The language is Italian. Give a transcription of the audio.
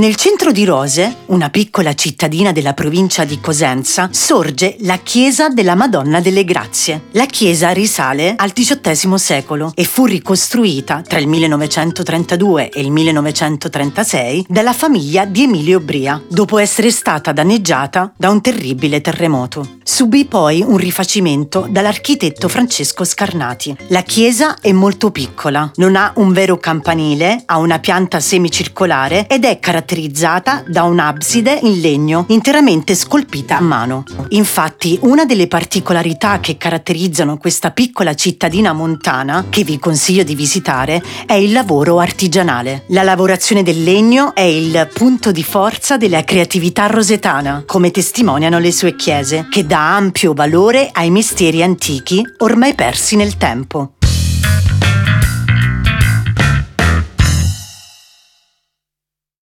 Nel centro di Rose, una piccola cittadina della provincia di Cosenza, sorge la chiesa della Madonna delle Grazie. La chiesa risale al XVIII secolo e fu ricostruita tra il 1932 e il 1936 dalla famiglia di Emilio Bria, dopo essere stata danneggiata da un terribile terremoto. Subì poi un rifacimento dall'architetto Francesco Scarnati. La chiesa è molto piccola, non ha un vero campanile, ha una pianta semicircolare ed è caratterizzata da un'abside in legno interamente scolpita a mano. Infatti, una delle particolarità che caratterizzano questa piccola cittadina montana, che vi consiglio di visitare, è il lavoro artigianale. La lavorazione del legno è il punto di forza della creatività rosetana, come testimoniano le sue chiese, che dà ampio valore ai mestieri antichi ormai persi nel tempo.